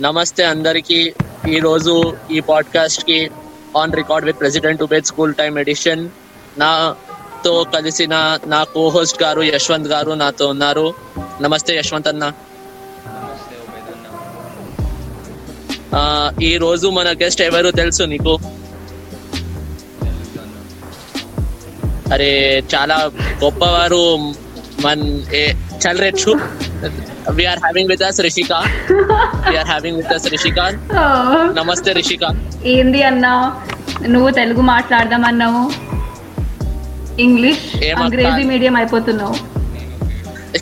నమస్తే అందరికి. ఈ రోజు ఈ పాడ్కాస్ట్కి on record with president Ubed school time edition నాతో కలిసిన నా కో హోస్ట్ గారు యశ్వంత్ గారు నాతో ఉన్నారు. నమస్తే యశ్వంత్ అన్న. ఆ, ఈ రోజు మన గెస్ట్ ఎవరు తెలుసు నీకు? అరే చాలా గొప్పవారు మన్ ఏ చల్ రే చూ we're having with us Rishika we're having with us Rishika నమస్తే రిషిక ఏంది అన్నా నువ్వు తెలుగు మాట్లాడదామన్నావు ఇంగ్లీష్ ఏం అంగ్రేజీ అక్క? మీడియం అయిపోతున్నావు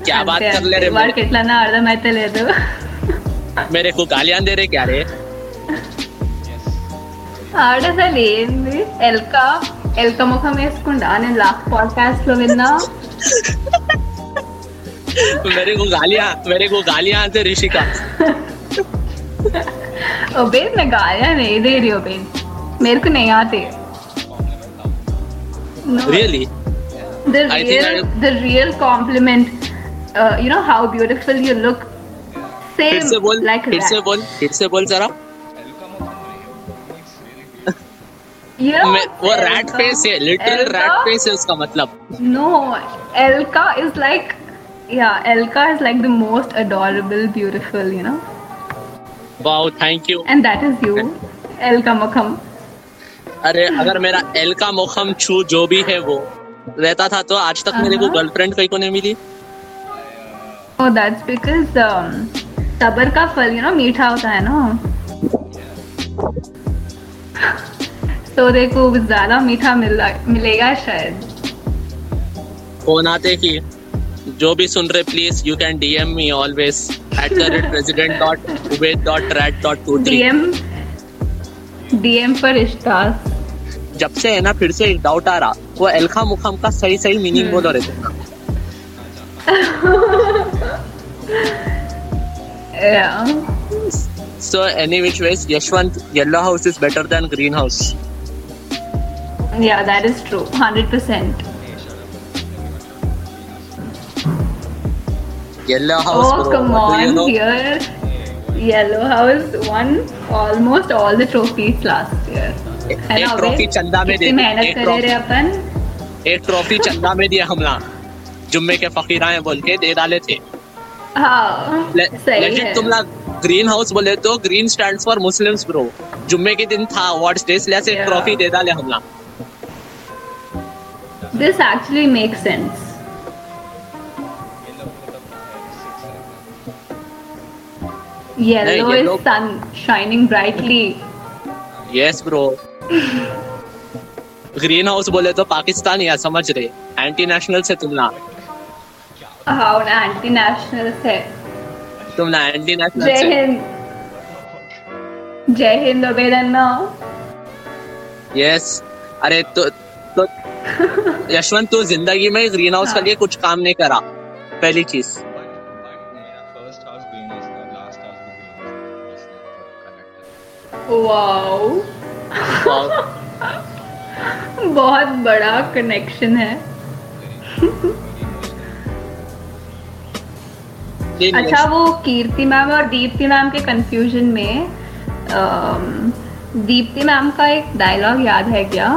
क्या बात అంతే, कर ले रे అంతే. వాడికి ఎట్లన్నా అర్థమైతే లేదు मेरे को गालियां दे रहे क्या रे ఎస్ ఆడసలు ఏంది ఎల్క ఎల్క ముఖం వేసుకుండా నేను లాస్ట్ పాడ్కాస్ట్ లో విన్నా मेरे को गालियाँ मेरे को गालियाँ आते ऋषिका। अबे मैं गालियाँ नहीं दे रही ओबेन मेरे को नहीं आते। Really the real the real compliment you know how beautiful you look beautiful you फिर से बोल like फिर से बोल फिर से बोल जरा। वो रैट फेस है लिटिल रैट फेस है उसका मतलब। No Alka is like yeah elka is like the most adorable beautiful you know wow thank you and that is you elka mukham अरे अगर मेरा एल का मुखम छू जो भी है वो रहता था तो आज तक मेरे को हाँ। गर्लफ्रेंड कहीं को नहीं मिली oh that's because um, सबर का फल you know मीठा होता है ना तो देखो ज़्यादा मीठा मिल मिलेगा शायद फ़ोन आते की जो भी सुन रहे please you can DM me always at the rate president dot Ubed dot rat dot to DM DM पर रिश्ता जब से है ना फिर से एक डाउट आ रहा वो एलखा मुखम का सही सही मीनिंग। बोलो रहते yeah. So any which ways, Yashwant, yellow house is better than green house. Yeah, that is true. 100%. Yellow house. Oh, bro. come do you know? Here, Yellow House won almost all the trophies last year. एक है ना trophy? चंदा में दे मेहनत करे trophy रे अपन एक trophy चंदा में दिया हमला जुम्मे के फकीर आए बोल के दे डाले थे हाँ सही है तुम ग्रीन हाउस बोले तो green stand for Muslims bro जुम्मे के दिन था अवार्ड्स डे इसलिए ट्रॉफी दे डाले हमला this actually makes sense. Yellow is sun shining brightly. Yes bro green house बोले तो पाकिस्तान या समझ रहे एंटी नेशनल से तुम ना। हाँ ना एंटी नेशनल है तुम ना एंटी नेशनल जय से। हिंद। जय हिंद अबेदन्ना यस अरे तो तो यशवंत तू ज़िंदगी में ग्रीन हाउस के। लिए कुछ काम नहीं करा। पहली चीज़। वाओ बहुत बड़ा कनेक्शन है। अच्छा वो कीर्ति मैम और दीप्ति मैम के कंफ्यूजन में दीप्ति मैम का एक डायलॉग याद है क्या?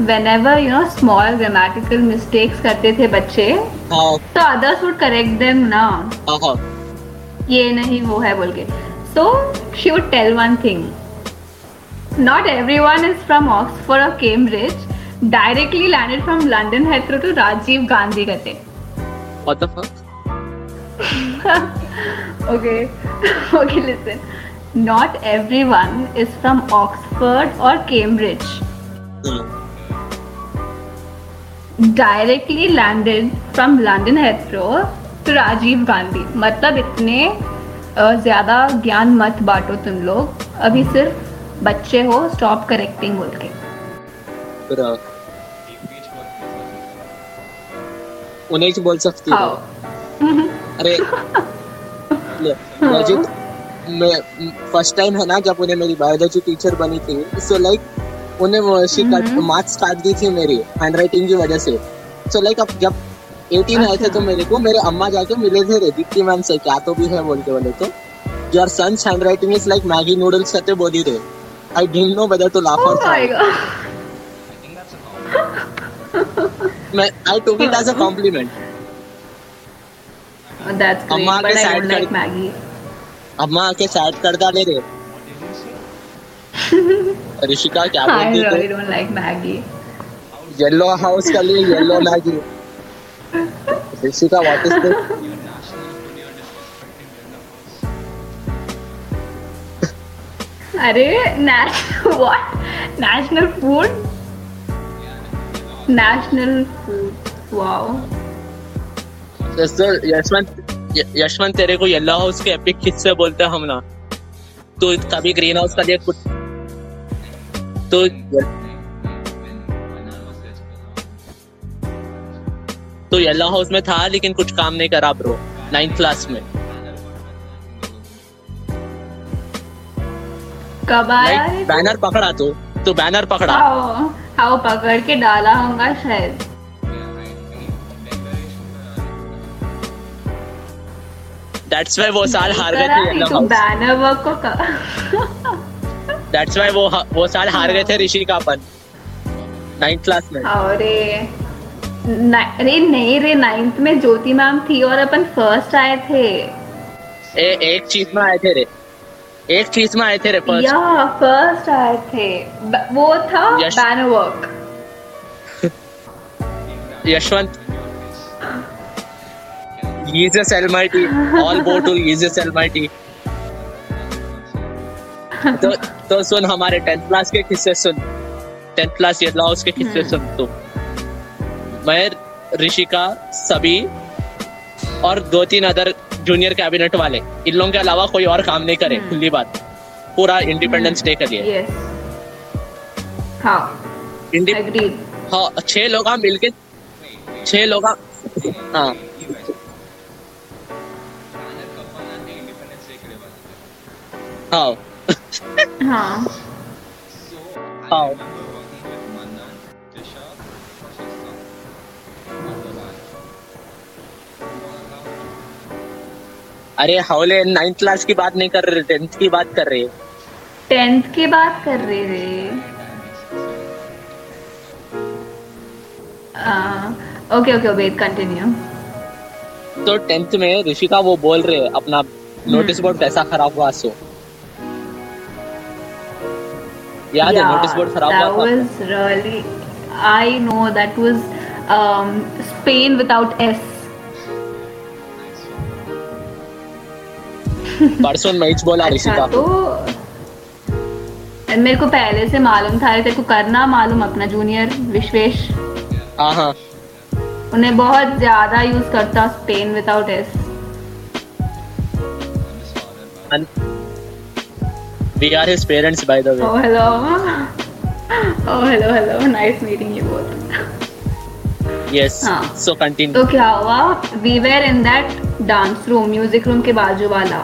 Whenever you know small grammatical mistakes करते थे बच्चे हाँ। तो अदर्स वुड करेक्ट देम ना। हाँ हाँ। ये नहीं वो है बोल के। So she would tell one thing not everyone is from Oxford और Cambridge directly landed from London Heathrow to Rajiv Gandhi गते What the fuck? okay, okay, listen. Not everyone directly landed from London Heathrow to Rajiv Gandhi मतलब इतने ज़्यादा ज्ञान मत बांटो तुम लोग। अभी सिर्फ़ बच्चे हो स्टॉप करेक्टिंग बोल के। उन्हें ही बोल सकती हो। अरे legit, मैं फ़र्स्ट टाइम है ना जब उन्हें मेरी बायोलॉजी टीचर बनी थी सो लाइक उन्हें वो शी कट। मार्क्स काट दी थी मेरी हैंड राइटिंग की वजह से। सो लाइक अब जब 18 आए थे अच्छा। तो मेरे को मेरे अम्मा जाके मिले थे दीप्ति मैम से क्या तो भी है बोल के बोले तो your son's handwriting is like Maggie noodles करते बोली रे। I didn't know whether to laugh Oh or cry. I think that's a compliment. I took it as a compliment. Oh, that's great, अम्मा but I don't like Maggie. अम्मा आके sad कर डाले रे What did you say? I really don't like Maggie. Yellow house के लिए yellow Maggi Rishika what is this अरे what? National food? National food. Wow. Yashwant Yashwant तेरे को येलो हाउस के एपिक किससे बोलते हम ना तो कभी ग्रीन हाउस का कुछ तो तो येलो हाउस में था, लेकिन कुछ काम नहीं करा ब्रो नाइन्थ क्लास में कब आया बैनर पकड़ा तो। तो बैनर पकड़ा। हाउ हाउ पकड़ के डाला होगा शायद। दैट्स वाई वो साल हार गए थे तो बैनर वर्क को दैट्स वाई वो वो साल हार गए थे ऋषि का अपन। नाइन्थ क्लास में। अरे अरे नहीं रे नाइन्थ में ज्योति मैम थी और अपन फ़र्स्ट आए थे। ए, एक चीज़ में आए थे रे। एक चीज़ में आए थे रे फ़र्स्ट या फ़र्स्ट आए थे। वो था Yash- banner work Yashwant. Jesus Almighty, all go to Jesus Almighty. तो तो सुन हमारे टेंथ क्लास के किस्से सुन। टेंथ क्लास येलो हाउस के किस्से सुन तू। मैं ऋषिका सभी और दो तीन अदर जूनियर कैबिनेट वाले इन लोगों के अलावा कोई और काम नहीं करे हम्म। खुली बात। पूरा इंडिपेंडेंस डे के लिए। हाँ। हाँ छह लोग हाँ मिलके छह लोग हाँ। हाँ। बात हाँ। अरे हावले नाइन्थ क्लास की बात नहीं कर रहे टेंथ की बात कर रहे। टेंथ की बात कर रहे थे ओके ओके वेट कंटिन्यू तो टेंथ में ऋषिका वो बोल रहे अपना नोटिस बोर्ड कैसा खराब हुआ सो। याद है नोटिस बोर्ड खराब हुआ था? was really I know that was um, परसों मैच बोला अच्छा ऋषिका तो मेरे को पहले से मालूम था तेरे को करना मालूम अपना जूनियर विश्वेश हाँ हाँ उन्हें बहुत ज़्यादा यूज़ करता Spain without S we are his parents by the way Oh hello. Oh hello hello. Nice meeting you both. Yes हाँ। सो कंटिन्यू तो क्या हुआ we were in that dance room music room के बाजू वाला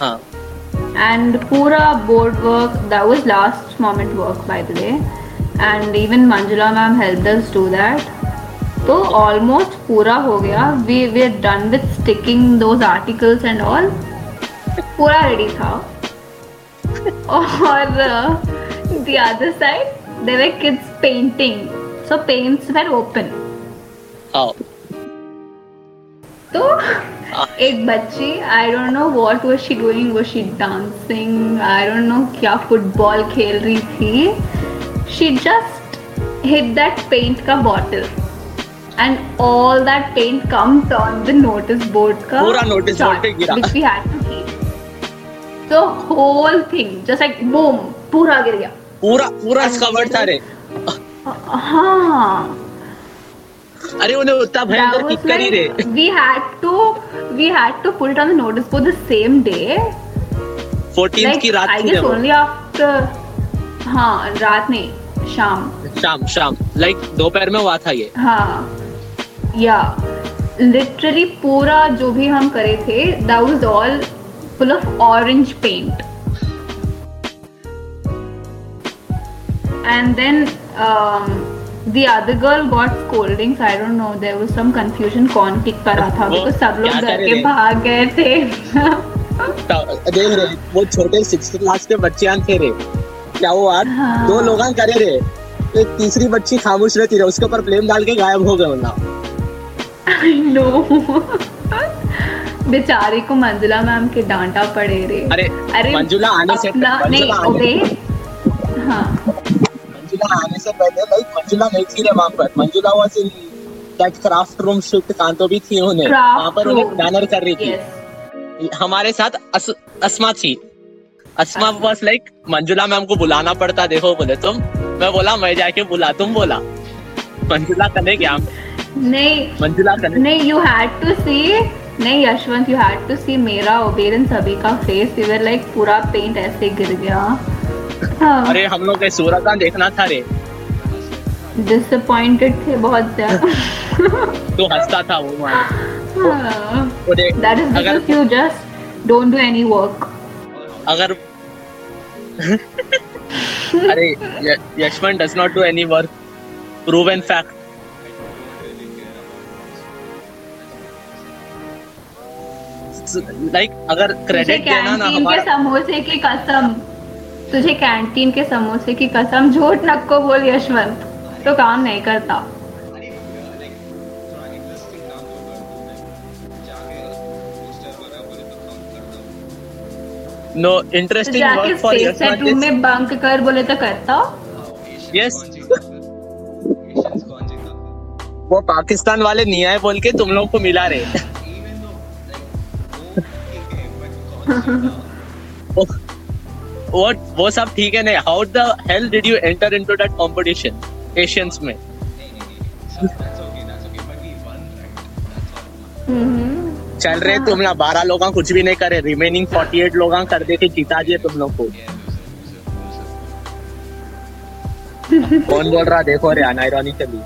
हाँ। And पूरा board work that was last moment work by the way and even Manjula ma'am help us do that तो ऑलमोस्ट पूरा हो गया। We we are done with sticking those articles and all पूरा रेडी था। और the other side they were kids painting so paints were open हाँ। तो एक बच्ची I don't know what was she doing was she dancing I don't know क्या football खेल रही थी. She just hit that paint का bottle and all that paint comes on the notice board का पूरा notice board पे गिरा। which we had to keep. The whole thing just like boom पूरा गिर गया. पूरा पूरा कवर्ड था रे। हाँ। अरे उन्हें उतना भयंकर किक कर ही रहे। We had to we had to put it on the notice board the same day 14th की रात थी आई ओनली आफ्टर हाँ रात नहीं शाम। शाम शाम। लाइक दोपहर में हुआ था ये। हाँ या। लिटरली पूरा जो भी हम करे थे that was all full of orange paint and then um, the other girl got scoldings. I don't know there was some confusion. कौन किक कर रहा था because सब लोग करे के भाग गए थे। देख रे वो छोटे सिक्स क्लास के बच्चे थे रे। क्या वो यार? हाँ। दो लोग करे रे। एक तीसरी बच्ची खामोश रहती रे उसके ऊपर प्लेन डाल के गायब हो गए ना। नो बेचारे को मंजुला मैम के डांटा पड़े रे। अरे अरे मंजुला आने से नहीं मंजुला आने- ओबे हाँ। मंजुला आने से पहले लाइक मंजुला नहीं थी वहाँ पर। Manjula was in that craft room shift Kanto भी थी उन्हें। वहाँ पर उन्हें. बैनर कर रही थी। हमारे साथ अस, अस्मा थी। अस्मा बस लाइक मंजुला मैम को बुलाना पड़ता देखो बोले तुम। मैं बोला मैं जाके बुला तुम बोला। मंजुला कने क्या नहीं मंजुला कने नहीं यू हैड टू सी नहीं Yashwant you had to see मेरा ओबेरन सभी का फेस इवर लाइक पूरा पेंट ऐसे गिर गया। हाँ। अरे हम लोग के सूरत देखना था रे। डिसअपॉइंटेड थे बहुत ज़्यादा। तो हंसता था वो वहाँ वो देख, that is because you just don't do any work अगर अरे Yashwant does not do any work prove an fact like अगर क्रेडिट देना ना हमारा समोसे की कसम। तुझे कैंटीन के समोसे की कसम झूठ नको बोल यशवंत। तो काम नहीं करता। No interesting work for set room में बंक कर बोले तो करता। फिर वो पाकिस्तान वाले नहीं आए बोल के तुम लोग को मिला रहे वो वो सब ठीक है नहीं? How the hell did you enter into that competition Asians में. हम्म। चल रहे तुम ना बारह लोग कुछ भी नहीं करे. रिमेनिंग फोर्टी एट लोग कर दे के जीता दिए तुम लोग को. कौन बोल रहा? देखो रे unironically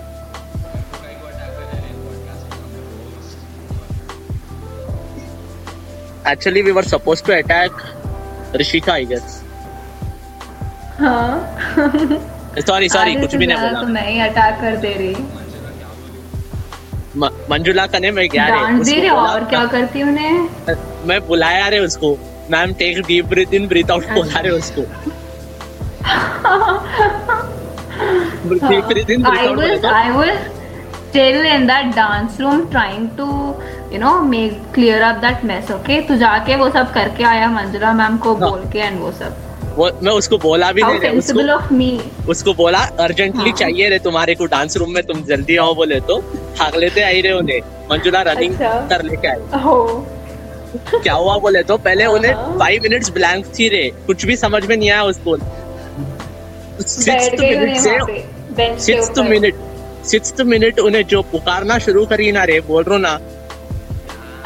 actually we were suppose to attack Rishika I guess हाँ सॉरी सॉरी कुछ भी नहीं बोला। तो मैं ही अटैक कर दे रही। मंजुला कने मैं क्या रे दे रहे और क्या करती उन्हें? मैं बुलाया रे उसको। Ma'am take deep breath in breathe out बोला रे उसको। I was I was still in that dance room trying to you know make clear up that mess okay? तू जाके वो सब करके आया मंजुला मैम को हाँ। बोल के एंड वो सब। वो मैं उसको बोला भी नहीं उसको उसको बोला अर्जेंटली हाँ। चाहिए रे तुम्हारे को डांस रूम में तुम जल्दी आओ बोले तो। भाग लेते आई रहे उन्हें। मंजुला रनिंग अच्छा। कर लेके आई। हो। क्या हुआ बोले तो? पहले हाँ। उन्हें फाइव मिनट्स ब्लैंक थी रे। कुछ भी समझ में नहीं आया उसको। सिक्स सिक्स मिनट उन्हें जो पुकारना शुरू करी ना रे बोल रो ना।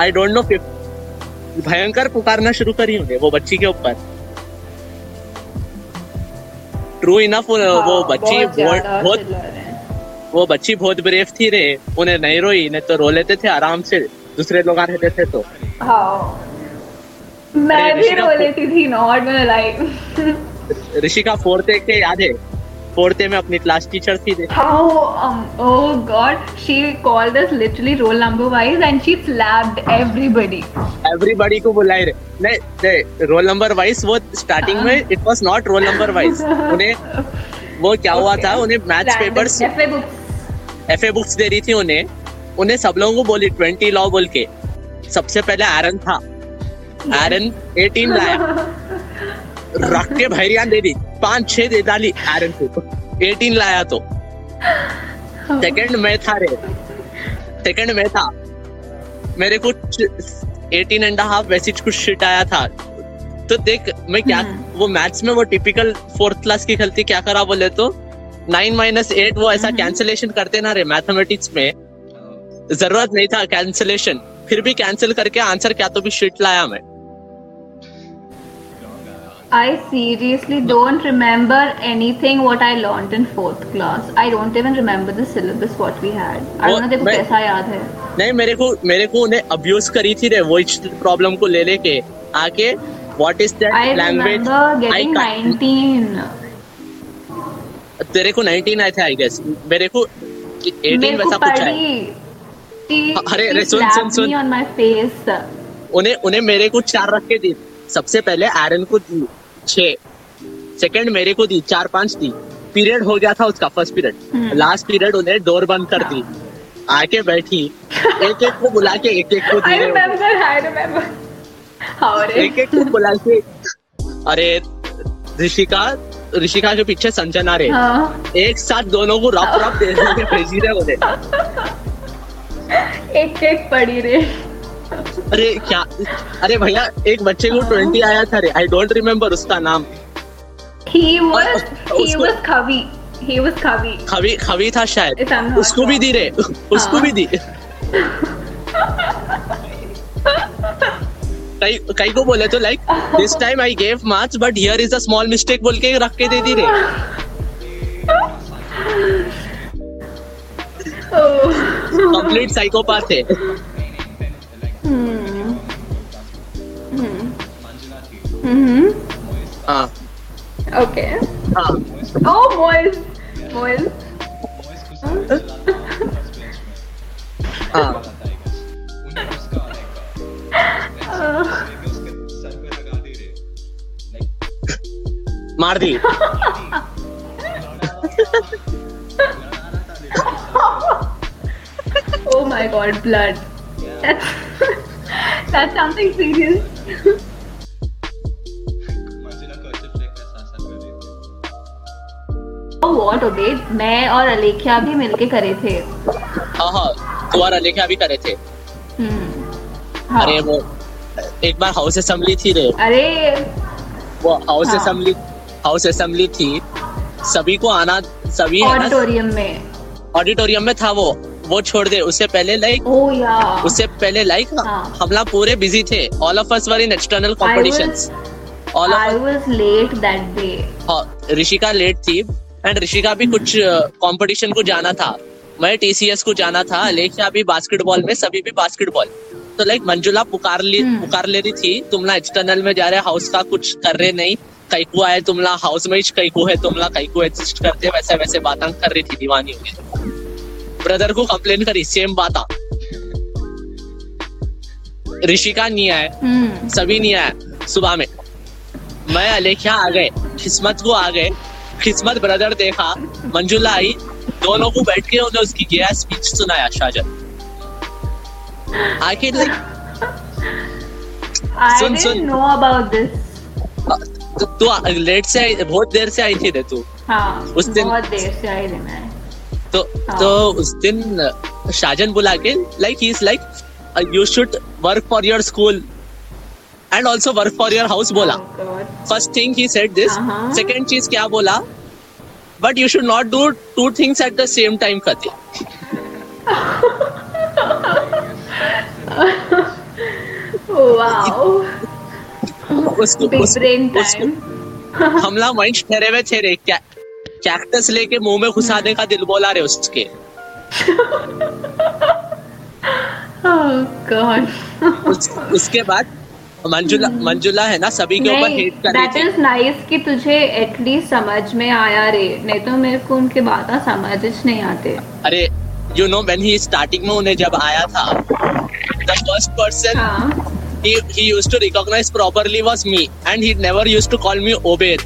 आई डोंट नो भयंकर पुकारना शुरू करी उन्हें वो बच्ची के ऊपर। ट्रू इनफ वो हाँ, बच्ची बहुत बहुत रहे। वो बच्ची बहुत ब्रेव थी रे उन्हें नहीं रोई नहीं तो रो लेते थे आराम से दूसरे लोग आ रहते थे तो। हाँ। मैं भी रो लेती थी नॉट लाइक ऋषिका फोर्थ के याद है? फोर्थ में अपनी क्लास टीचर थी। रे How, um, oh god, she called us literally roll number wise and she slapped everybody. Everybody को बुलाई रे। नहीं नहीं रोल नंबर वाइज वो स्टार्टिंग में it was not roll number wise उन्हें वो क्या हुआ था? उन्हें maths papers FA books. F books दे रही थी उन्हें। उन्हें सब लोगों को बोली ट्वेंटी लॉ बोल के। सबसे पहले आयरन था। आयरन एटीन लाया रख के भैरिया दे दी। पाँच छह दे डाली आयरन को। एटीन लाया तो। सेकंड में था रे। सेकंड में था। मेरे को एटीन एंड हाफ़ वैसे कुछ शिट आया था। तो देख मैं क्या हम्म। वो मैथ्स में वो टिपिकल फोर्थ क्लास की गलती क्या करा बोले तो? नाइन माइनस एट वो ऐसा कैंसिलेशन करते ना रे मैथमेटिक्स में। ज़रूरत नहीं था कैंसलेशन फिर भी कैंसिल करके आंसर क्या तो भी शिट लाया मैं। I seriously don't remember anything what I learned in fourth class. I don't even remember the syllabus what we had. I don't know देखो कैसा याद है. नहीं मेरे को मेरे को उन्हें अब्यूज करी थी रे वो प्रॉब्लम को ले लेके आके what is I that language remember getting 19. तेरे को 19 आए थे आई गेस मेरे को 18 वैसा कुछ आया अरे, अरे, सुन, सुन, सुन। on my face. उन्हें उन्हें मेरे को चार रख के दी सबसे पहले एरन को दी छह। सेकंड मेरे को दी चार पाँच दी पीरियड हो गया था उसका फ़र्स्ट पीरियड। लास्ट पीरियड उन्हें डोर बंद कर दी। आके बैठी। एक एक को बुला के एक एक को दी. हाँ एक एक को बुला के अरे ऋषिका ऋषिका के पीछे संजना रे। हाँ। एक साथ दोनों को रफ रफ दे भेजी रहे उन्हें। एक एक पड़ी रे। अरे क्या? अरे भैया एक बच्चे को ट्वेंटी आया था रे। आई डोंट रिमेम्बर उसका नाम। He was he he था शायद। उसको भी दी रे। उसको हाँ। भी दी। कई कई को बोले तो like this time I gave marks but here is a small mistake बोल के रख के दे दी रे। Oh. कंप्लीट साइकोपाथ है। में हाँ बताता है उन्हें उसका लाइक Uh, लेके उसके सर पे लगा दे रहे लाइक मार दी oh my God, blood. That's that's something serious. What, Obed? मैं और अलेख्या भी मिलके करे थे. हाँ हाँ तू और अलेख्या भी करे थे Hmm. हाँ. अरे वो एक बार हाउस असेंबली थी रे अरे वो हाउस। असेंबली हाउस असेंबली थी सभी को आना सभी ऑडिटोरियम में. ऑडिटोरियम में था वो वो छोड़ दे उससे पहले लाइक Oh. उससे पहले लाइक हाँ। हम लोग पूरे बिज़ी थे all of us were in external competitions all of was late that day. Rishika late थी एंड ऋषिका भी कुछ कंपटीशन को जाना था। मैं टीसीएस को जाना था। अलेख्या भी बास्केटबॉल में सभी भी बास्केटबॉल तो लाइक मंजुला पुकार ली हम्म। पुकार ले रही थी। तुमला एक्सटर्नल में जा रहे हाउस का कुछ कर रहे नहीं। कैकू आए तुमला हाउस में ही कैकू है तुमला कैकू एग्जिस्ट करते वैसे वैसे बातें कर रही थी दीवानी हुई ब्रदर को कंप्लेन करी सेम बात। ऋषिका नहीं आए Hmm. सभी नहीं आया। सुबह में। मैं अलेख्या आ गए किस्मत को आ गए। किस्मत ब्रदर देखा मंजुला आई दोनों को बैठ के उन्हें उसकी गया स्पीच सुनाया शाहजन आके लाइक सुन, सुन। know about this. तू तू लेट से आई बहुत देर से आई थी रे तू हाँ उस दिन- बहुत देर से आई थी मैं तो हाँ। तो उस दिन शाहजन बुला के like he is like you should work for your school and also work for your house बोला first thing he said this Uh-huh. चीज़ क्या बोला but you should not do two things at the same time उसको उसको हमला mind ठहरे हुए थे क्या कैक्टस लेके मुँह में घुसाने का दिल बोला रहे उसके। Oh God. उस, उसके बाद मंजुला मंजुला है ना? सभी के ऊपर हेट कर रही दैट थी। इज़ नाइस कि तुझे एटलीस्ट समझ में आया रे। नहीं तो मेरे को उनके बातें समझ नहीं आते। अरे you know when he starting में उन्हें जब आया था द फ़र्स्ट पर्सन हाँ। he he used to recognize properly was me and he never used to call me obed.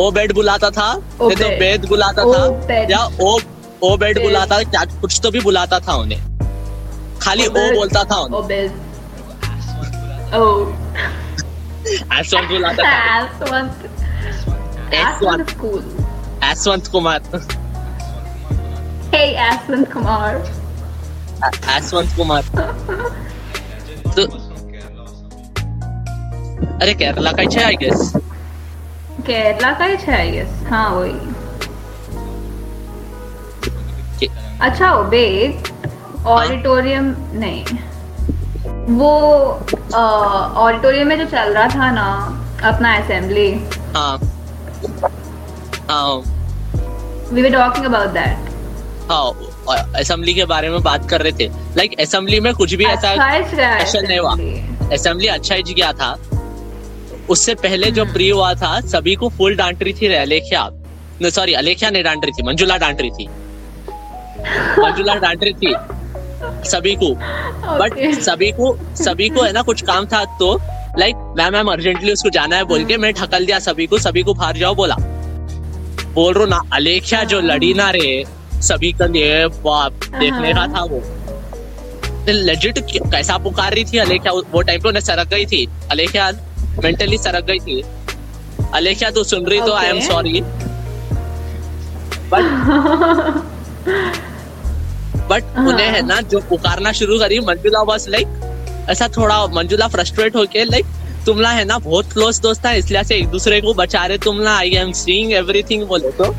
Obed बुलाता था नहीं तो बेद बुलाता था या ओ ओबेड बुलाता था कुछ तो भी बुलाता था उन्हें। खाली ओ बोलता था उन्हें। Obed. Oh. एसवंत बुलाता था Aswant. एसवंत Aswant school. एसवंत Kumar Hey, Aswant Kumar. एसवंत Kumar तो केरला और समथिंग अरे केरला का है आई गेस केरला का ही है आई गेस हाँ वही अच्छा ओबेद ऑडिटोरियम नहीं वो ऑडिटोरियम में जो चल रहा था ना अपना असेंबली हाँ। हाँ। We were talking about that हाँ असेंबली के बारे में बात कर रहे थे। लाइक असेंबली में कुछ भी ऐसा अच्छा नहीं हुआ। असेंबली अच्छा ही गया था। उससे पहले जो प्री हुआ था सभी को फुल डांट रही थी अलेख्या। सॉरी अलेख्या नहीं डांट रही थी मंजुला डांट रही थी। मंजुला डांट रही थी। सभी को। But Okay. सभी को सभी को है ना कुछ काम था तो लाइक मैम मैम अर्जेंटली उसको जाना है बोल के मैं ढकल दिया सभी को सभी को बाहर जाओ बोला। बोल रो ना अलेख्या जो लड़ी ना रे सभी का लिए बाप देखने का था वो। लेजिट कैसा पुकार रही थी अलेख्या? वो टाइम पे उन्हें सरक गई थी। अलेख्या मेंटली सरक गई थी। अलेख्या तू सुन रही तो I am sorry but but हाँ। उन्हें है ना जो पुकारना शुरू करी मंजुला बस लाइक ऐसा थोड़ा मंजुला फ्रस्ट्रेट होके लाइक तुमला है ना बहुत क्लोज दोस्त है इसलिए से एक दूसरे को बचा रहे तुमला आई एम सीइंग एवरीथिंग बोले तो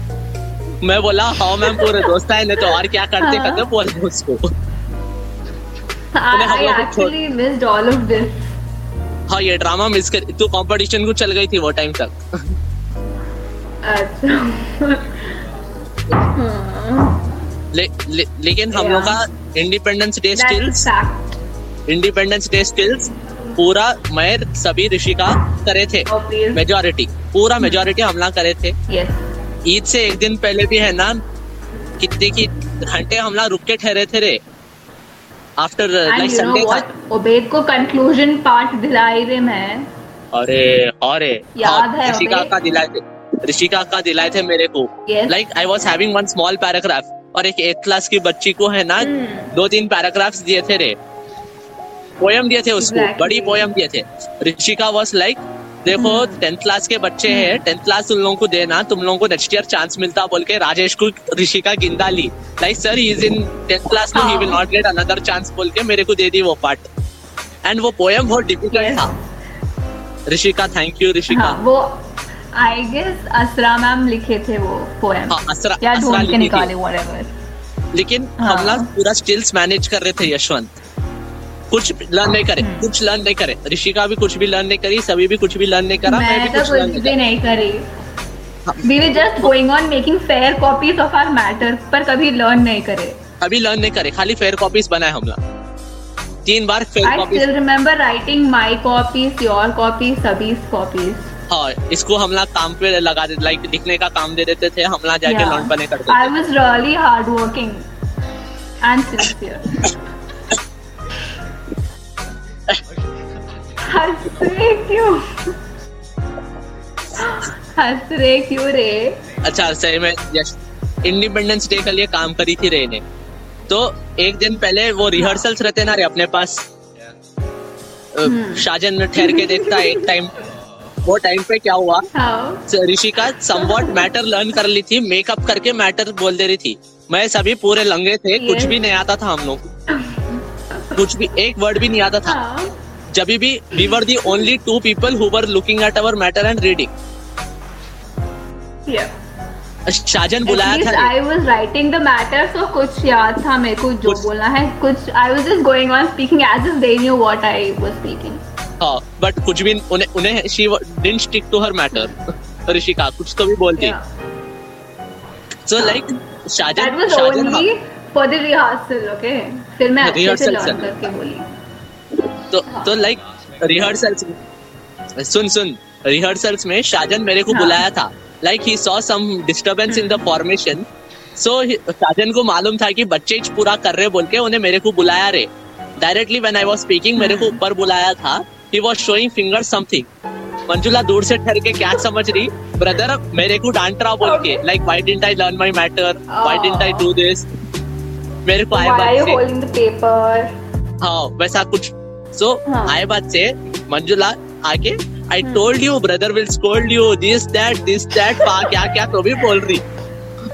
मैं बोला हाँ मैम पूरे दोस्त है नहीं तो और क्या करते हाँ। करते बोले उसको this. हाँ ये ड्रामा मिस कर तू कंपटीशन को चल गई थी वो टाइम तक अच्छा हाँ, ले, ले, लेकिन हम लोग का independence day stills independence day stills पूरा मैं सभी ऋषिका करे थे। मेजोरिटी पूरा मेजोरिटी हमला करे थे। ईद से एक दिन पहले भी है ना कितने की घंटे हमला रुक के ठहरे थे रे। After like Sunday what? Ubaid को conclusion part दिलाई रे मैं. अरे अरे। याद है ऋषिका का दिलाए थे। ऋषिका का दिलाए थे मेरे को। Like I was having one small paragraph और एक एथ क्लास की बच्ची को है ना? Hmm. दो तीन पैराग्राफ्स दिए थे रे। पोयम दिए थे उसको Exactly. बड़ी पोयम दिए थे। ऋषिका वॉज़ लाइक देखो. टेंथ क्लास के बच्चे हैं टेंथ क्लास उन लोगों को देना तुम लोगों को नेक्स्ट ईयर चांस मिलता बोल के राजेश को ऋषिका गिंदा ली। Like sir is in tenth class no he. Will. Not get another chance बोल के मेरे को दे दी वो पार्ट एंड वो पोयम बहुत डिफ़िकल्ट था। Rishika thank you Rishika. हाँ, वो आई गेस असरा मैम लिखे थे वो पोएम हाँ, असरा- या ढूंढ के निकाले whatever. लेकिन हाँ. हम लोग पूरा स्किल्स मैनेज कर रहे थे यशवंत। कुछ लर्न नहीं करे हम्म। कुछ लर्न नहीं करे। ऋषिका भी कुछ भी लर्न नहीं करी सभी भी कुछ भी लर्न नहीं करा मैं मैं तो कुछ भी नहीं करी। We were just going on making fair copies of our matter पर कभी लर्न नहीं करे। अभी लर्न नहीं करे खाली फेयर कॉपीज बनाए हम लोग। तीन बार fair copies I still remember writing my copies your copies सभी कॉपीज हाँ इसको हम लोग काम पे लगा दे लाइक लिखने का काम दे देते थे हम लोग जाके लर्न बने करते I was really hard working and sincere क्यों? हंस रहे क्यों रे? अच्छा सही में यश इंडिपेंडेंस डे के लिए काम करी थी रे ने। तो एक दिन पहले वो रिहर्सल्स रहते ना रे अपने पास। अ, हम्म। ठहर के देखता है एक टाइम वो टाइम पे क्या हुआ? ऋषिका समवॉट मैटर लर्न कर ली थी मेकअप करके मैटर बोल दे रही थी। मैं सभी पूरे लंगे थे कुछ भी नहीं आता था हम लोग। कुछ भी एक वर्ड भी नहीं आता था। हाँ। जब भी we were the only two people who were looking at our matter and reading Shahjan बुलाया था। I was writing the matter so कुछ याद था मेरे को जो बोलना है। कुछ I was just going on speaking as if they knew what I was speaking हाँ बट कुछ भी उन्हें उन्हें she didn't stick to her matter Rishika कुछ तो भी बोलती so like only for the rehearsal okay फिर मैं अच्छे से लर्न करके बोली। तो तो लाइक रिहर्सल्स सुन सुन। रिहर्सल्स में मेरे को हाँ. बुलाया था। Like he saw some disturbance in the formation so Shahjan को मालूम था कि बच्चे पूरा कर रहे बोल के उन्हें मेरे को बुलाया रे। Directly when I was speaking मेरे को ऊपर बुलाया था। He was showing finger something Manjula दूर से ठहर के क्या समझ रही? ब्रदर मेरे को डांट रहा बोल के। Like why didn't I learn my matter why didn't I do this मेरे को आए बात से। पेपर हाँ वैसा कुछ। सो हाँ. आए बात से मंजुला आके I told you brother will scold you this that this that क्या क्या तो भी बोल रही।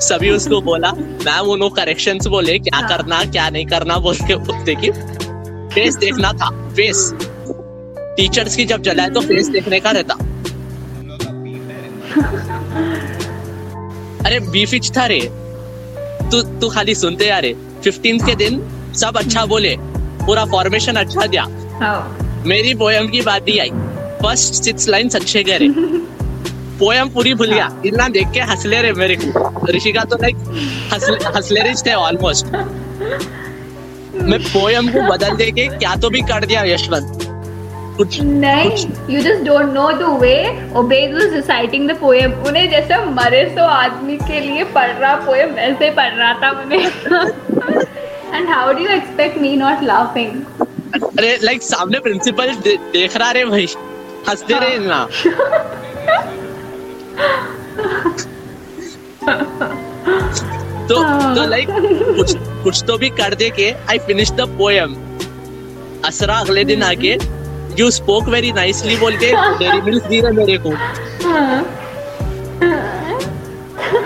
सभी उसको बोला मैम उन्होंने करेक्शंस बोले क्या हाँ. करना क्या नहीं करना बोल के देखिए। फेस देखना था फेस टीचर्स की जब जलाए तो फेस देखने का रहता। है अरे बीफिच था रे। तू तू खाली सुनते यारे फिफ्टीन के दिन सब अच्छा बोले। पूरा फॉर्मेशन अच्छा दिया। मेरी पोयम की बात ही आई। फ़र्स्ट सिक्स लाइन्स अच्छे गए रे। पोयम पूरी भूल गया। इतना देख के हंसले रे मेरे को। ऋषिका तो लाइक हंसले रिच थे ऑलमोस्ट मैं पोयम को बदल दे के क्या तो भी कर दिया यशवंत। कुछ नहीं you just don't know the way Obed was reciting the poem उन्हें जैसे मरे सो आदमी के लिए पढ़ रहा पोएम वैसे पढ़ रहा था उन्हें And how do you expect me not laughing? अरे लाइक सामने प्रिंसिपल दे, देख रहा रे भाई हँसते रहे ना। तो तो लाइक कुछ कुछ तो भी कर दे के आई फिनिश द पोएम असरा अगले दिन आके यू स्पोक वेरी नाइसली बोल के डेरी मिल्क दी रहे मेरे को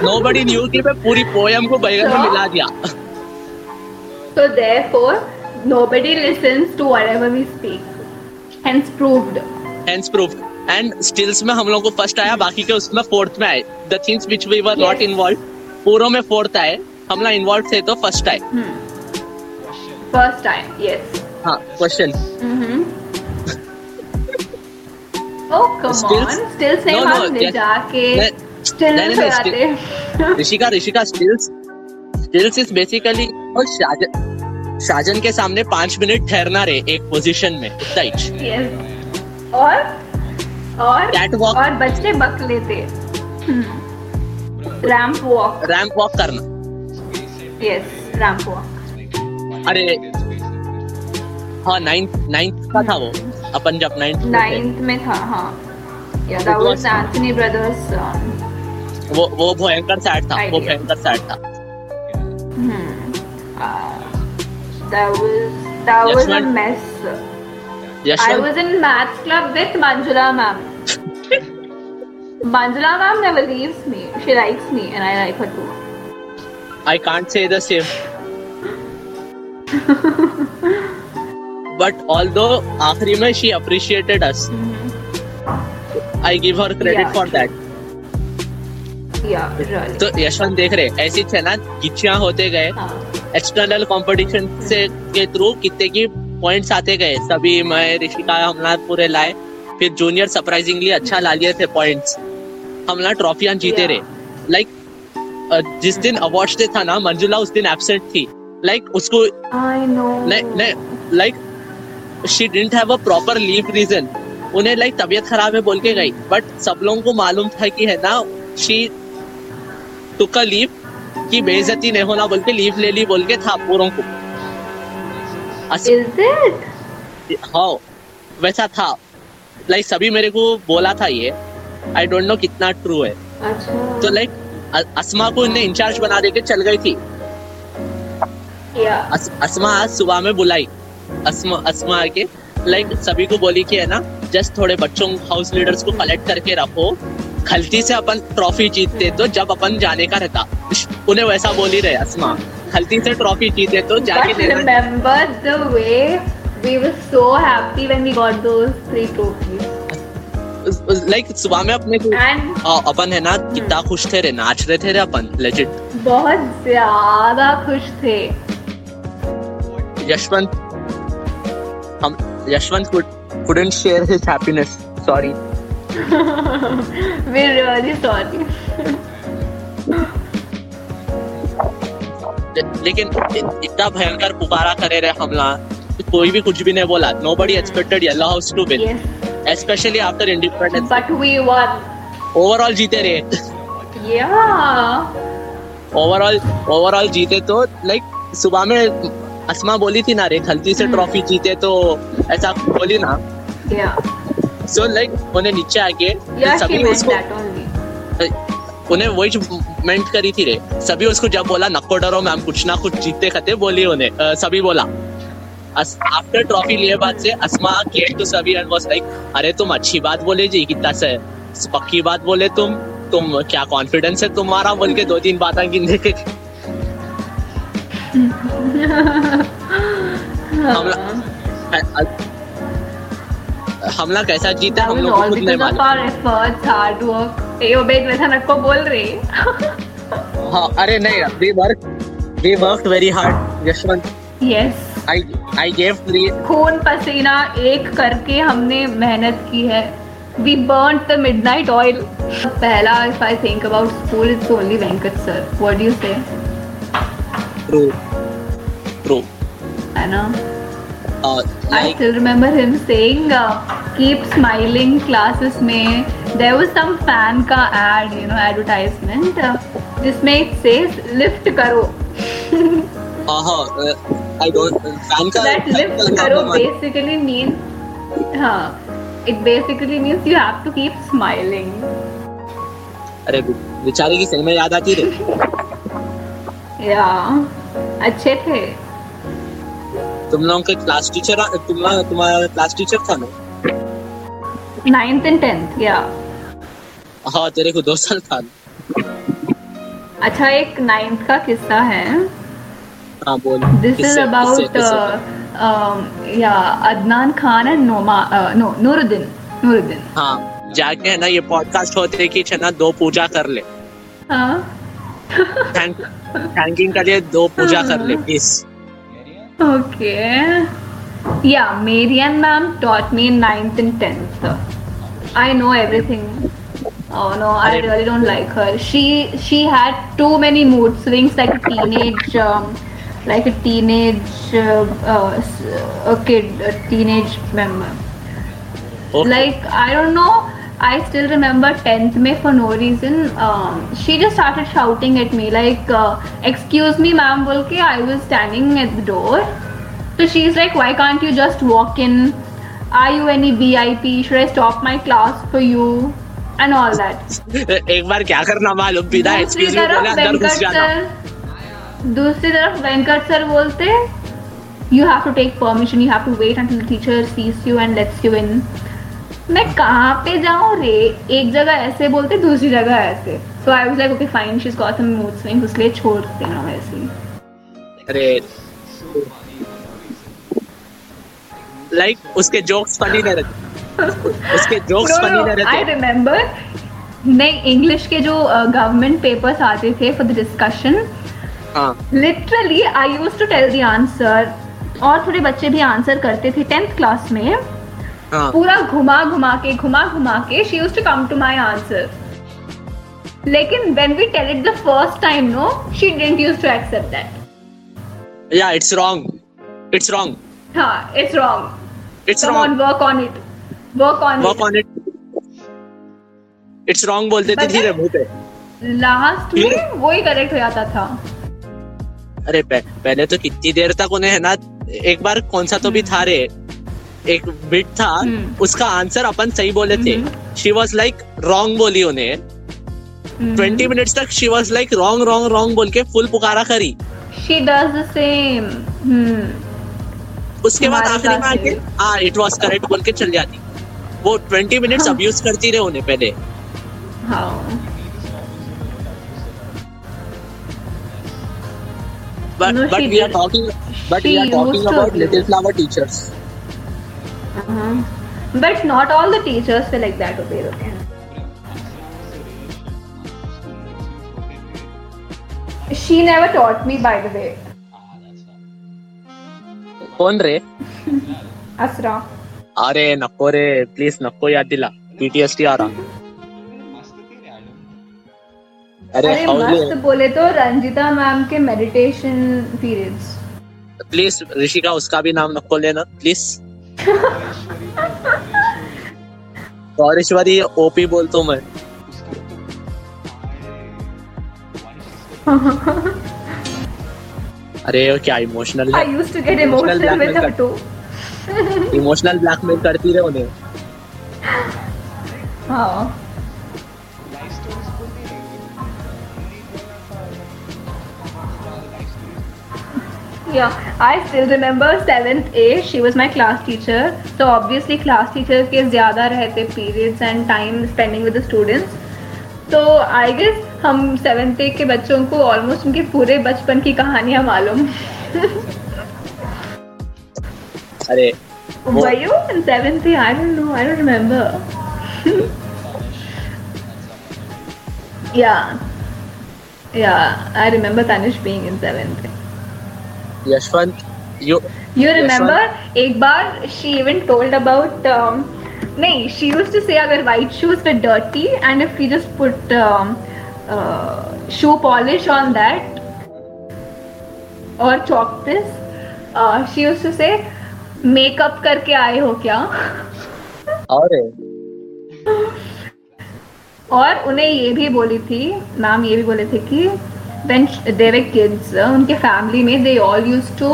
नो बडी न्यू कि मैं पूरी पोएम को बैगन में मिला दिया So therefore, nobody listens to whatever we speak. Hence proved. hence proved and stills में हम लोग को फ़र्स्ट आया बाकी के उसमें फोर्थ में आए the things which we were not Yes. Involve पूरों में फोर्थ आए हम लोग इन्वॉल्व थे तो फ़र्स्ट आए फ़र्स्ट time, yes. हाँ question. Oh come on, No, no, yes. Rishika Rishika stills stills is basically और शाजन शाजन के सामने पाँच मिनट ठहरना रे एक पोजीशन में yes. और और Catwalk. और बच्चे बक लेते। रैम्प वॉक रैंप वॉक करना। यस रैम्प वॉक अरे हाँ नाइन्थ नाइन्थ का था वो। अपन जब नाइन्थ नाइन्थ में था हाँ या दैट वाज एंथनी ब्रदर्स वो वो भयंकर सैड था वो. भयंकर सैड था that was a Yashwant. mess I Yashwant was in maths club with Manjula ma'am Manjula ma'am never leaves me she likes me and I like her too I can't say the same. But although आखिरी में she appreciated us, I give her credit Yeah. for that. yeah तो यशवंत देख रहे ऐसी थे ना गिच्चियाँ होते गए। हाँ। एक्सटर्नल कंपटीशन से के थ्रू कितने की पॉइंट्स आते गए। सभी मैं ऋषिका हमला पूरे लाए। फिर जूनियर सरप्राइजिंगली अच्छा ला लिए थे पॉइंट्स हमला ट्रॉफियाँ जीते Yeah. रहे। लाइक like, जिस दिन अवार्ड डे था ना मंजुला उस दिन एबसेंट थी। लाइक like, उसको like she didn't have a proper leave reason उन्हें लाइक तबीयत खराब है बोल के गई। बट सब लोगों को मालूम था कि है ना शी टुक अ लीव की बेइज्जती नहीं होना बोल के लीव ले ली बोल के था पूरों को। अस- is it? हाँ वैसा था। लाइक सभी मेरे को बोला था ये। आई डोंट नो कितना ट्रू है। अच्छा। तो लाइक असमा को इन्हें इंचार्ज बना दे के चल गई थी। असमा आज सुबह में बुलाई। असमा असमा आके लाइक सभी को बोली कि है ना जस्ट थोड़े बच्चों हाउस लीडर्स को कलेक्ट करके रखो। खलती से अपन ट्रॉफी जीतते तो जब अपन जाने का रहता। उन्हें वैसा बोली रहे असमा। खलती से ट्रॉफी जीते तो जाके remember the way we were so happy when we got those three trophies. Like सुबह में अपने and आ, अपन है ना कितना खुश थे रे नाच रहे थे रे अपन लेजिट बहुत ज़्यादा खुश थे। यशवंत हम Yashwant couldn't share his happiness. Sorry. We're really sorry. लेकिन इतना भयंकर पुकारा करे रहे हमला कोई भी कुछ भी नहीं बोला. Nobody expected yellow house to win specially after independence but we won. Overall जीते रहे. Yeah. ओवरऑल ओवरऑल जीते तो लाइक like, सुबह में असमा बोली थी ना रे खलती से ट्रॉफी जीते तो ऐसा बोली ना। सो लाइक उन्हें नीचे आके सभी उसको उन्हें वही मेंट करी थी रे। सभी उसको जब बोला नको डरो मैम कुछ ना कुछ जीतते खते बोली उन्हें। सभी बोला। आफ्टर ट्रॉफी लिए बाद से असमा केम टू सभी एंड वाज लाइक अरे तुम अच्छी बात बोले जी कितना से पक्की बात बोले तुम। तुम क्या कॉन्फिडेंस है तुम्हारा? बोल के दो तीन बातें गिनने के हमला कैसा जीता हम लोग खुद नहीं मालूम। फ़र्स्ट हार्ड वर्क ए ओ बेट वैसा नक्को बोल रही। हाँ अरे नहीं we work we worked very hard Yashwant. Yes I I give three खून पसीना एक करके हमने मेहनत की है। We burn the midnight oil पहला if I think about school is only Venkat sir what do you say true true है ना I still remember him saying uh, keep smiling classes में there was some fan का ad you know advertisement uh, जिसमें it says lift करो हाँ I don't fan का that lift है। basically mean हाँ it basically means you have to keep smiling अरे बेचारे की सही में याद आती रे yeah अच्छे थे। तुम लोगों के क्लास टीचर तुम्हारा तुम्हारा क्लास टीचर था ना? Ninth and tenth yeah. हाँ तेरे को दो साल था। अच्छा एक नाइन्थ का किस्सा है। हाँ बोल। This is about? या अदनान खान एंड नोमा नो नूरुद्दीन नूरुद्दीन। हाँ जाके है ना ये पॉडकास्ट होते कि है ना दो पूजा कर ले। हाँ। थैंकिंग के लिए दो पूजा कर ले please Okay. Yeah, Marian ma'am taught me in 9th and 10th. I know everything. Oh no, I really don't like her. She she had too many mood swings like a teenage um, like a teenage uh, uh, a kid, a teenage member. Okay. Like I don't know. I still remember 10th May for no reason. Um, she just started shouting at me like, uh, "Excuse me, ma'am." Bolke, I was standing at the door. So she's like, "Why can't you just walk in? Are you any VIP? Should I stop my class for you?" And all that. एक बार क्या करना मालूम बिना दूसरी excuse बोले तरफ अंदर घुस वेंकट जाना सर दूसरी तरफ वेंकट सर बोलते you have to take permission you have to wait until the teacher sees you and lets you in मैं कहाँ पे जाऊँ रे? एक जगह ऐसे बोलते दूसरी जगह ऐसे। So I was like okay fine she is got some mood swings इसलिए छोड़ देना वैसे अरे लाइक उसके जोक्स फनी नहीं रहते। उसके जोक्स फनी नहीं रहते। आई रहते रिमेम्बर नहीं इंग्लिश के जो गवर्नमेंट पेपर्स आते थे for the discussion literally I use to tell the answer और थोड़े बच्चे भी आंसर करते थे टेंथ क्लास में। पूरा घुमा घुमा के घुमा घुमा के she use to come to my answer लेकिन when we tell it the first time no she didn't used to accept that. या इट्स रॉन्ग इट्स रॉन्ग हाँ it's wrong. It's wrong work on it. Work on work on it it's wrong बोलते थे धीरे मुँह पे। Last में वही correct हो जाता था। अरे पह, पहले तो कितनी देर तक उन्हें है ना एक बार कौन सा तो भी था रे। एक बिट था हम्म। उसका आंसर अपन सही बोले थे hmm. She was like wrong बोली उन्हें हम्म। ट्वेंटी मिनट्स तक she was like wrong wrong wrong बोल के फुल पुकारा करी the same hmm उसके बाद आखिरी में आके हाँ इट वॉज़ करेक्ट बोल के चल जाती वो ट्वेंटी मिनट्स हाँ। अब्यूज करती रहे उन्हें पहले how but No, we are did. Talking but She we are talking used to about abuse. Little not all but not all the teachers were like that okay okay. She never taught me by the way. कौन रे asra. अरे नको रे please नको याद दिला PTSD आ रहा अरे अरे मस्त बोले तो रंजिता मैम के मेडिटेशन पीरियड्स प्लीज़ ऋषिका उसका भी नाम नको लेना प्लीज़ गौरेश्वरी ओपी बोलता हूँ मैं। अरे क्या emotional I used to get emotional with her to emotional blackmail करती रहे उन्हें। हाँ। Yeah, I still remember 7th A. She was my class teacher. So obviously class teacher के ज़्यादा रहते periods and time spending with the students. तो I guess हम 7th A के बच्चों को almost उनके पूरे बचपन की कहानियाँ मालूम अरे Were you in 7th A? I don't know. I don't remember. yeah. Yeah, I remember Tanish being in 7th you You Yes, remember एक बार she even told about um, नहीं she used to say अगर white shoes were dirty and if we just put um, uh, shoe polish on that or chalk this uh, she used to say makeup करके आए हो क्या और और उन्हें ये भी बोली थी मैम ये भी बोले थे कि when they were kids uh, उनके फैमिली में they all used to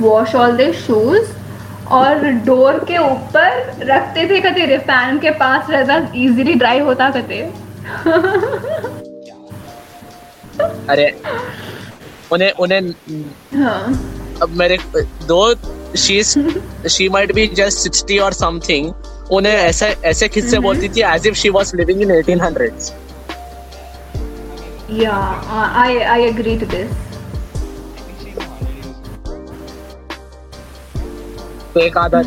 wash all their shoes और डोर के ऊपर रखते थे कते रे फ़ैन के पास रहता इजीली ड्राई होता कते अरे उन्हें उन्हें हाँ। अब मेरे दो she she might be just 60 और समथिंग उन्हें ऐसे ऐसे किस्से बोलती थी as if she was living in 1800s yeah uh, I I agree to this तो एक आदत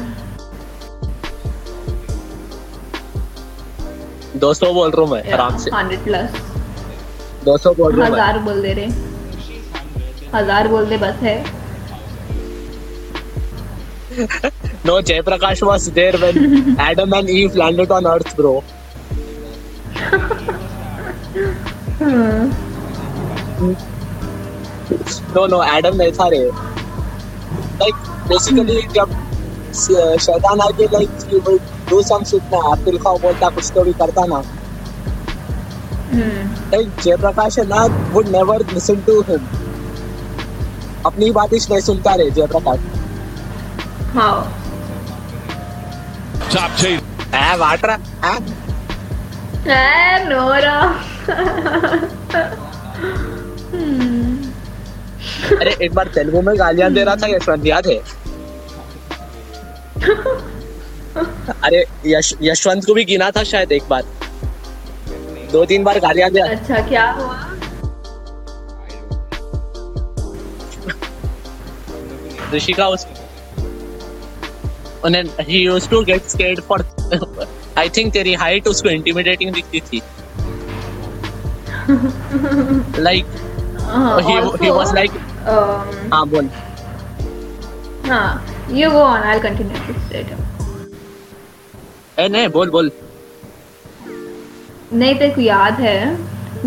दो सौ बोल रहा हूँ मैं आराम से हंड्रेड प्लस दो सौ बोल रहा हज़ार बोल दे रहे हज़ार बोल दे बस है No, Jayprakash was there when Adam and Eve landed on Earth, bro. No no Adam नहीं सारे लाइक बेसिकली जब शैतान आके like you will do some shit ना आप फिर बोलता कुछ तो भी करता ना। hmm. लाइक जयप्रकाश है ना would never listen to him अपनी बात इस नहीं सुनता रे जयप्रकाश। हाँ। टॉप टीम ऐ वाटर ऐ ऐ नोरा। अरे एक बार तेलुगु में गालियाँ दे रहा था यशवंत याद है? अरे यश यशवंत को भी गिना था शायद एक बार। दो तीन बार गालियाँ दिया। अच्छा क्या हुआ? ऋषिका उस उन्हें he used to get scared for I think तेरी हाइट उसको इंटिमिडेटिंग दिखती थी। लाइक हाँ, he he also, was like um, हाँ बोल हाँ you go on I'll continue this later. ए नहीं बोल बोल नहीं तेरे को याद है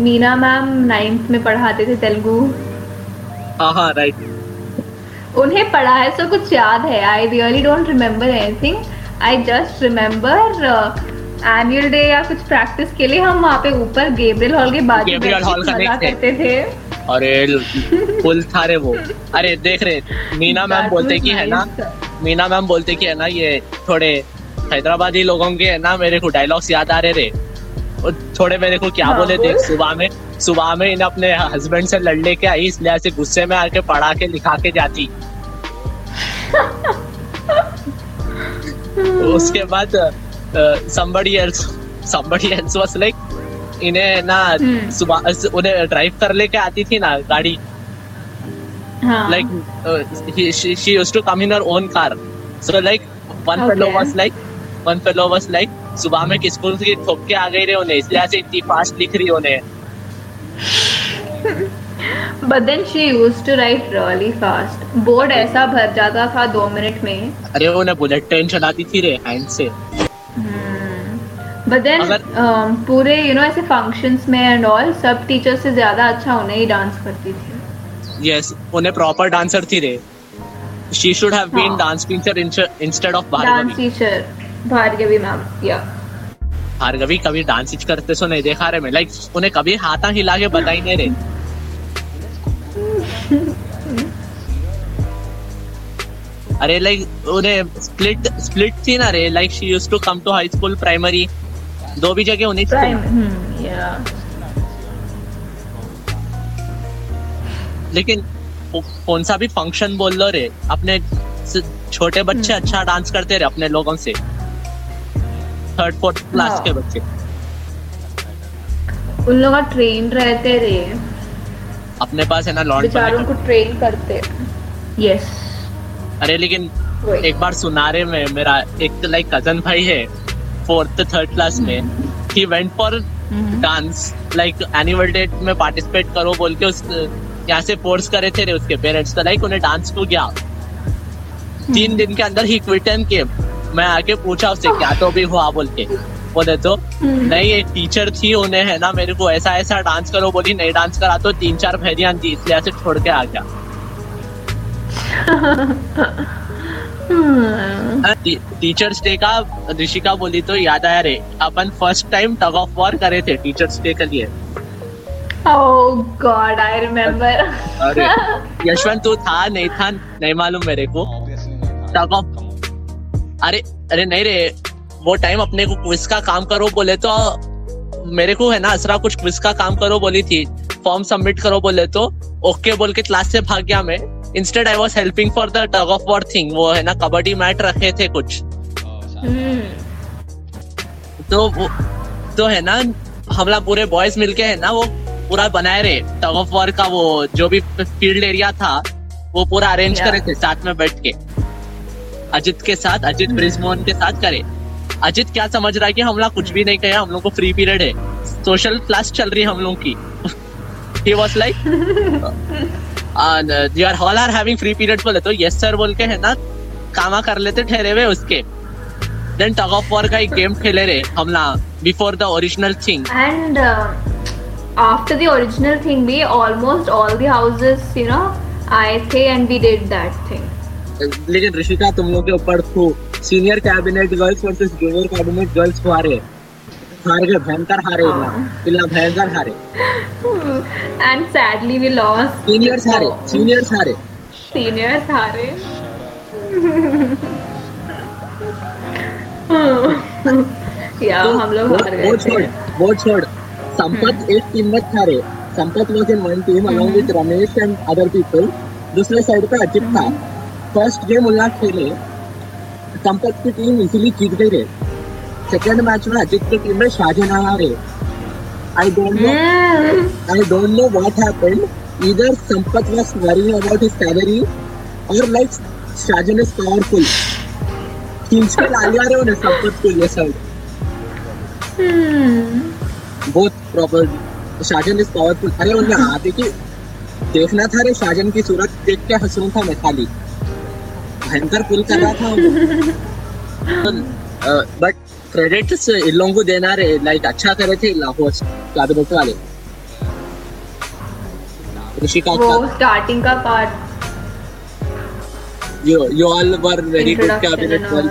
मीना मैम नाइन्थ में पढ़ाते थे तेलुगु। हाँ हाँ राइट उन्हें पढ़ा है सो कुछ याद है। I really don't remember anything I just remember annual day या कुछ प्रैक्टिस के लिए हम वहाँ पे ऊपर गेब्रियल हॉल के बाजू का करते थे। अरे फुल था रे वो। अरे देख रहे मीना मैम बोलते कि है ना मीना मैम बोलते कि है ना ये थोड़े हैदराबादी लोगों के है ना मेरे को डायलॉग्स याद आ रहे रे और थोड़े मेरे को क्या हाँ, बोले थे सुबह में सुबह में इन्हें अपने हस्बैंड से लड़ लेके आई इसलिए ऐसे गुस्से में आके पढ़ा के लिखा के जाती। उसके बाद somebody else somebody else was like इन्हें ना हम्म। सुबह उन्हें ड्राइव कर लेके आती थी ना गाड़ी. हाँ। Like uh, he, she, she used to come in her own car. So like one fellow Okay. was like one fellow was like सुबह में किसको ठोक के आ गई रे उन्हें? इसलिए ऐसे इतनी फास्ट लिख रही उन्हें. But then she used to write really fast board ऐसा भर जाता था दो मिनट में। अरे उन्हें बुलेट ट्रेन चलाती थी रे हैंड से। बट देन um, पूरे यू नो ऐसे फ़ंक्शंस में एंड ऑल सब टीचर से ज़्यादा अच्छा उन्हें ही डांस करती थी। यस उन्हें प्रॉपर डांसर थी रे। She should have been. Dance teacher instead of dance teacher Bhargavi ma'am या भार्गवी कभी डांस करते सो नहीं देखा रे मैं। लाइक like, उन्हें कभी हाथा हिला के बताई नहीं रे। अरे लाइक उन्हें स्प्लिट स्प्लिट थी ना रे। Like she used to come to high school primary दो भी जगह उन्हीं प्राइम थी या लेकिन कौन सा भी फ़ंक्शन बोल लो रे अपने छोटे बच्चे हम्म। अच्छा डांस करते रहे अपने लोगों से। Third fourth class. के बच्चे। उन लोग ट्रेन रहते रे। अपने पास है ना लॉन्च बेचारों को ट्रेन करते। यस अरे लेकिन एक बार सुनारे में मेरा एक तो लाइक कज़न भाई है फोर्थ थर्ड क्लास में ही went for. Dance like annual day में पार्टिसिपेट करो बोल के उस यहाँ से फोर्स करे थे रे उसके पेरेंट्स तो लाइक उन्हें डांस को गया। तीन दिन के अंदर ही क्विट एंड केम मैं आके पूछा उससे क्या तो भी हुआ? बोल के। बोले तो हम्म। नहीं एक टीचर थी उन्हें है ना? मेरे को ऐसा ऐसा डांस करो बोली नहीं डांस करा तो तीन चार भैरियाँ दी इसलिए ऐसे छोड़ के आ गया। टीचर्स डे का ऋषिका बोली तो याद आया रे। अपन first time tug of war करे थे टीचर्स डे के लिए। Oh God, I remember. अरे यशवंत तू था नहीं था नहीं मालूम मेरे को। Tug on. अरे अरे नहीं रे वो टाइम अपने को क्विज का काम करो बोले तो मेरे को है ना असरा कुछ क्विज का काम करो बोली थी। फॉर्म सबमिट करो बोले तो ओके बोल के क्लास से भाग गया मैं। Instead I was helping for the tug of war thing वो है ना कबड्डी मैट रखे थे कुछ Oh. Hmm. तो वो तो है ना हमला पूरे बॉयज़ मिलके है ना वो पूरा बनाए रहे टग ऑफ़ वॉर का वो जो भी फ़ील्ड एरिया था वो पूरा अरेंज Yeah. करे थे साथ में बैठ के अजित के साथ अजित ब्रिजमोहन के साथ करे अजित क्या समझ रहा है कि हम लोग कुछ भी नहीं कहे हम लोग को फ्री पीरियड है सोशल क्लास चल रही है हम लोग की ही was like you are all are having free period बोले तो यस सर बोल के है ना कामा कर लेते ठहरे हुए उसके। देन टग ऑफ़ वॉर का एक गेम खेले रहे हम ना before the original thing uh, after the original thing, we almost all the houses, you know, I थे and we did that thing. लेकिन ऋषिका तुम लोग के ऊपर थू senior cabinet girls versus junior cabinet girls को हारे हार गए भयंकर हारे इल्ला इल्ला भयंकर हारे। And sadly, we lost. Seniors हारे सीनियर्स हारे। Seniors हारे. या तो हम लोग वो- हार वो छोड़ वो छोड़। संपत एक टीम में था Sampath was in one team with Ramesh and other people दूसरे साइड पे अजित था। फ़र्स्ट गेम उल्लास खेले। संपत की टीम इजीली जीत गई रे। सेकंड मैच में अजित की टीम में शाहजहां हारे I don't know. I don't know what happened. Either Sampath was worrying about his salary or like Shajan is powerful. खींच के ला लिया रहे उन्हें संपत को ये Hmm. बहुत प्रॉपर शाजन इज़ पावरफुल अरे उन्हें हाथ की देखना था रे शाजन की सूरत देख के हंस रहा था मैं खाली भयंकर पुल कर रहा था बट क्रेडिट्स इन लोगों को देना रहे लाइक अच्छा करे थे लाहौर क्या बोलते वाले। स्टार्टिंग का part you you all were very good cabinet well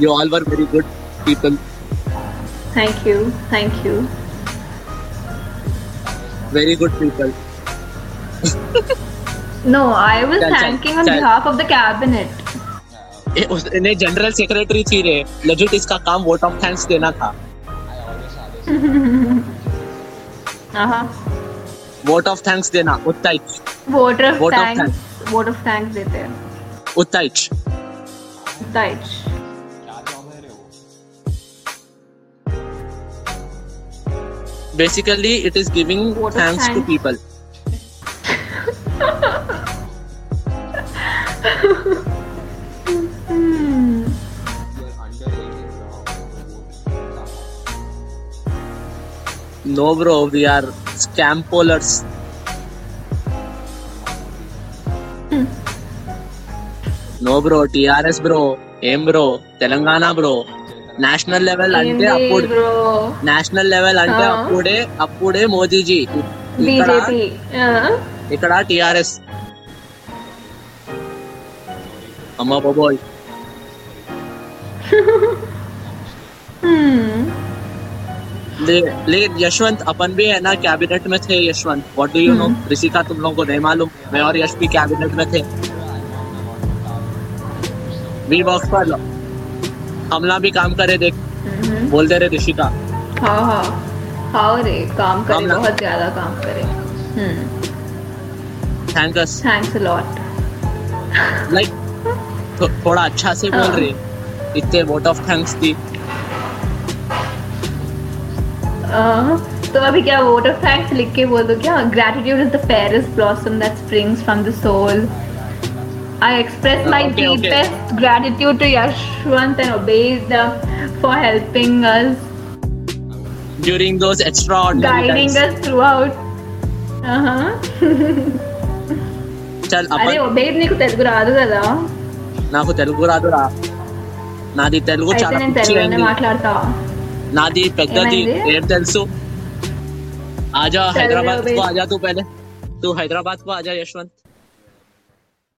you all were very good people thank you thank you very good people no I was thanking on behalf of the cabinet general secretary थी रे। लजुट इसका काम vote of thanks देना था। Vote of thanks देना उत्ताइच। Vote vote of thanks vote of thanks देते हैं। उत्ताइच। उत्ताइच। Basically it is giving thanks, thanks to people. no bro we are scam pollers. No bro trs bro ఏం bro Telangana bro national level అంటే అప్పుడు? National level అంటే. అప్పుడే అప్పుడే మోదీజీ ఇక్కడ. Uh, ఇక్కడ టిఆర్ఎస్ అమ్మ బాబోయ్. ले, लेकिन यशवंत अपन भी है ना कैबिनेट में थे Yashwant. What do you know Rishika तुम लोगों को नहीं मालूम। मैं और यश भी कैबिनेट में थे। वी वर्क पर हमला भी काम करे देख। Mhm. बोलते रहे ऋषिका हाँ हाँ। हाँ रे काम करे बहुत ज़्यादा काम करे. Thank us Thanks a lot. लाइक थोड़ा अच्छा से बोल हाँ। रहे। इतने वोट ऑफ़ थैंक्स दी। तो अभी क्या वोट ऑफ थैंक्स लिख के बोल दो क्या gratitude is the fairest blossom that springs from the soul I express my Okay, okay. deepest gratitude to Yashwant and Obeid uh, for helping us, during those extra guiding us throughout. Uh-huh. चल అరే अपन Obed నీకు తెలుగు రాదు కదా నాకు తెలుగు రాదురా నాది తెలుగు అయితే చాలా నేను పిచ్చి తెలుగులోనే అయింది మాట్లాడతా नादी प्रज्ञा हाँ जी। एयरटेल सो आजा हैदराबाद को आजा तू पहले। तू हैदराबाद को आजा यशवंत।